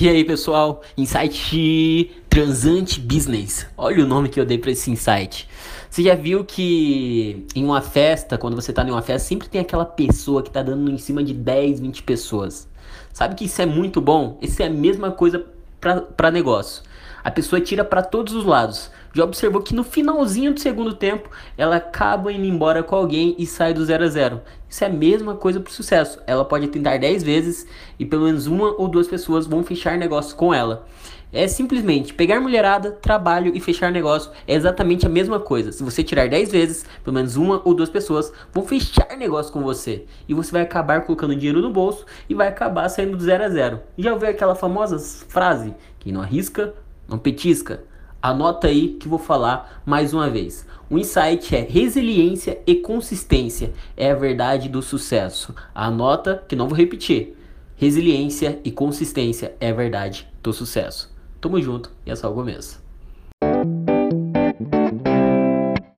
E aí, pessoal? Insight Transante Business. Olha o nome que eu dei para esse insight. Você já viu que em uma festa, quando você tá em uma festa, sempre tem aquela pessoa que tá dando em cima de 10, 20 pessoas. Sabe que isso é muito bom? Isso é a mesma coisa para negócio. A pessoa tira para todos os lados. Já observou que no finalzinho do segundo tempo ela acaba indo embora com alguém e sai do 0 a 0. Isso é a mesma coisa para o sucesso. Ela pode tentar 10 vezes e pelo menos uma ou duas pessoas vão fechar negócio com ela. É simplesmente pegar mulherada, trabalho e fechar negócio. É exatamente a mesma coisa. Se você tirar 10 vezes, pelo menos uma ou duas pessoas vão fechar negócio com você. E você vai acabar colocando dinheiro no bolso e vai acabar saindo do 0 a 0. Já ouviu aquela famosa frase? Quem não arrisca, não petisca. Anota aí que vou falar mais uma vez. O insight é resiliência e consistência. É a verdade do sucesso. Anota que não vou repetir. Resiliência e consistência é a verdade do sucesso. Tamo junto e é só o começo.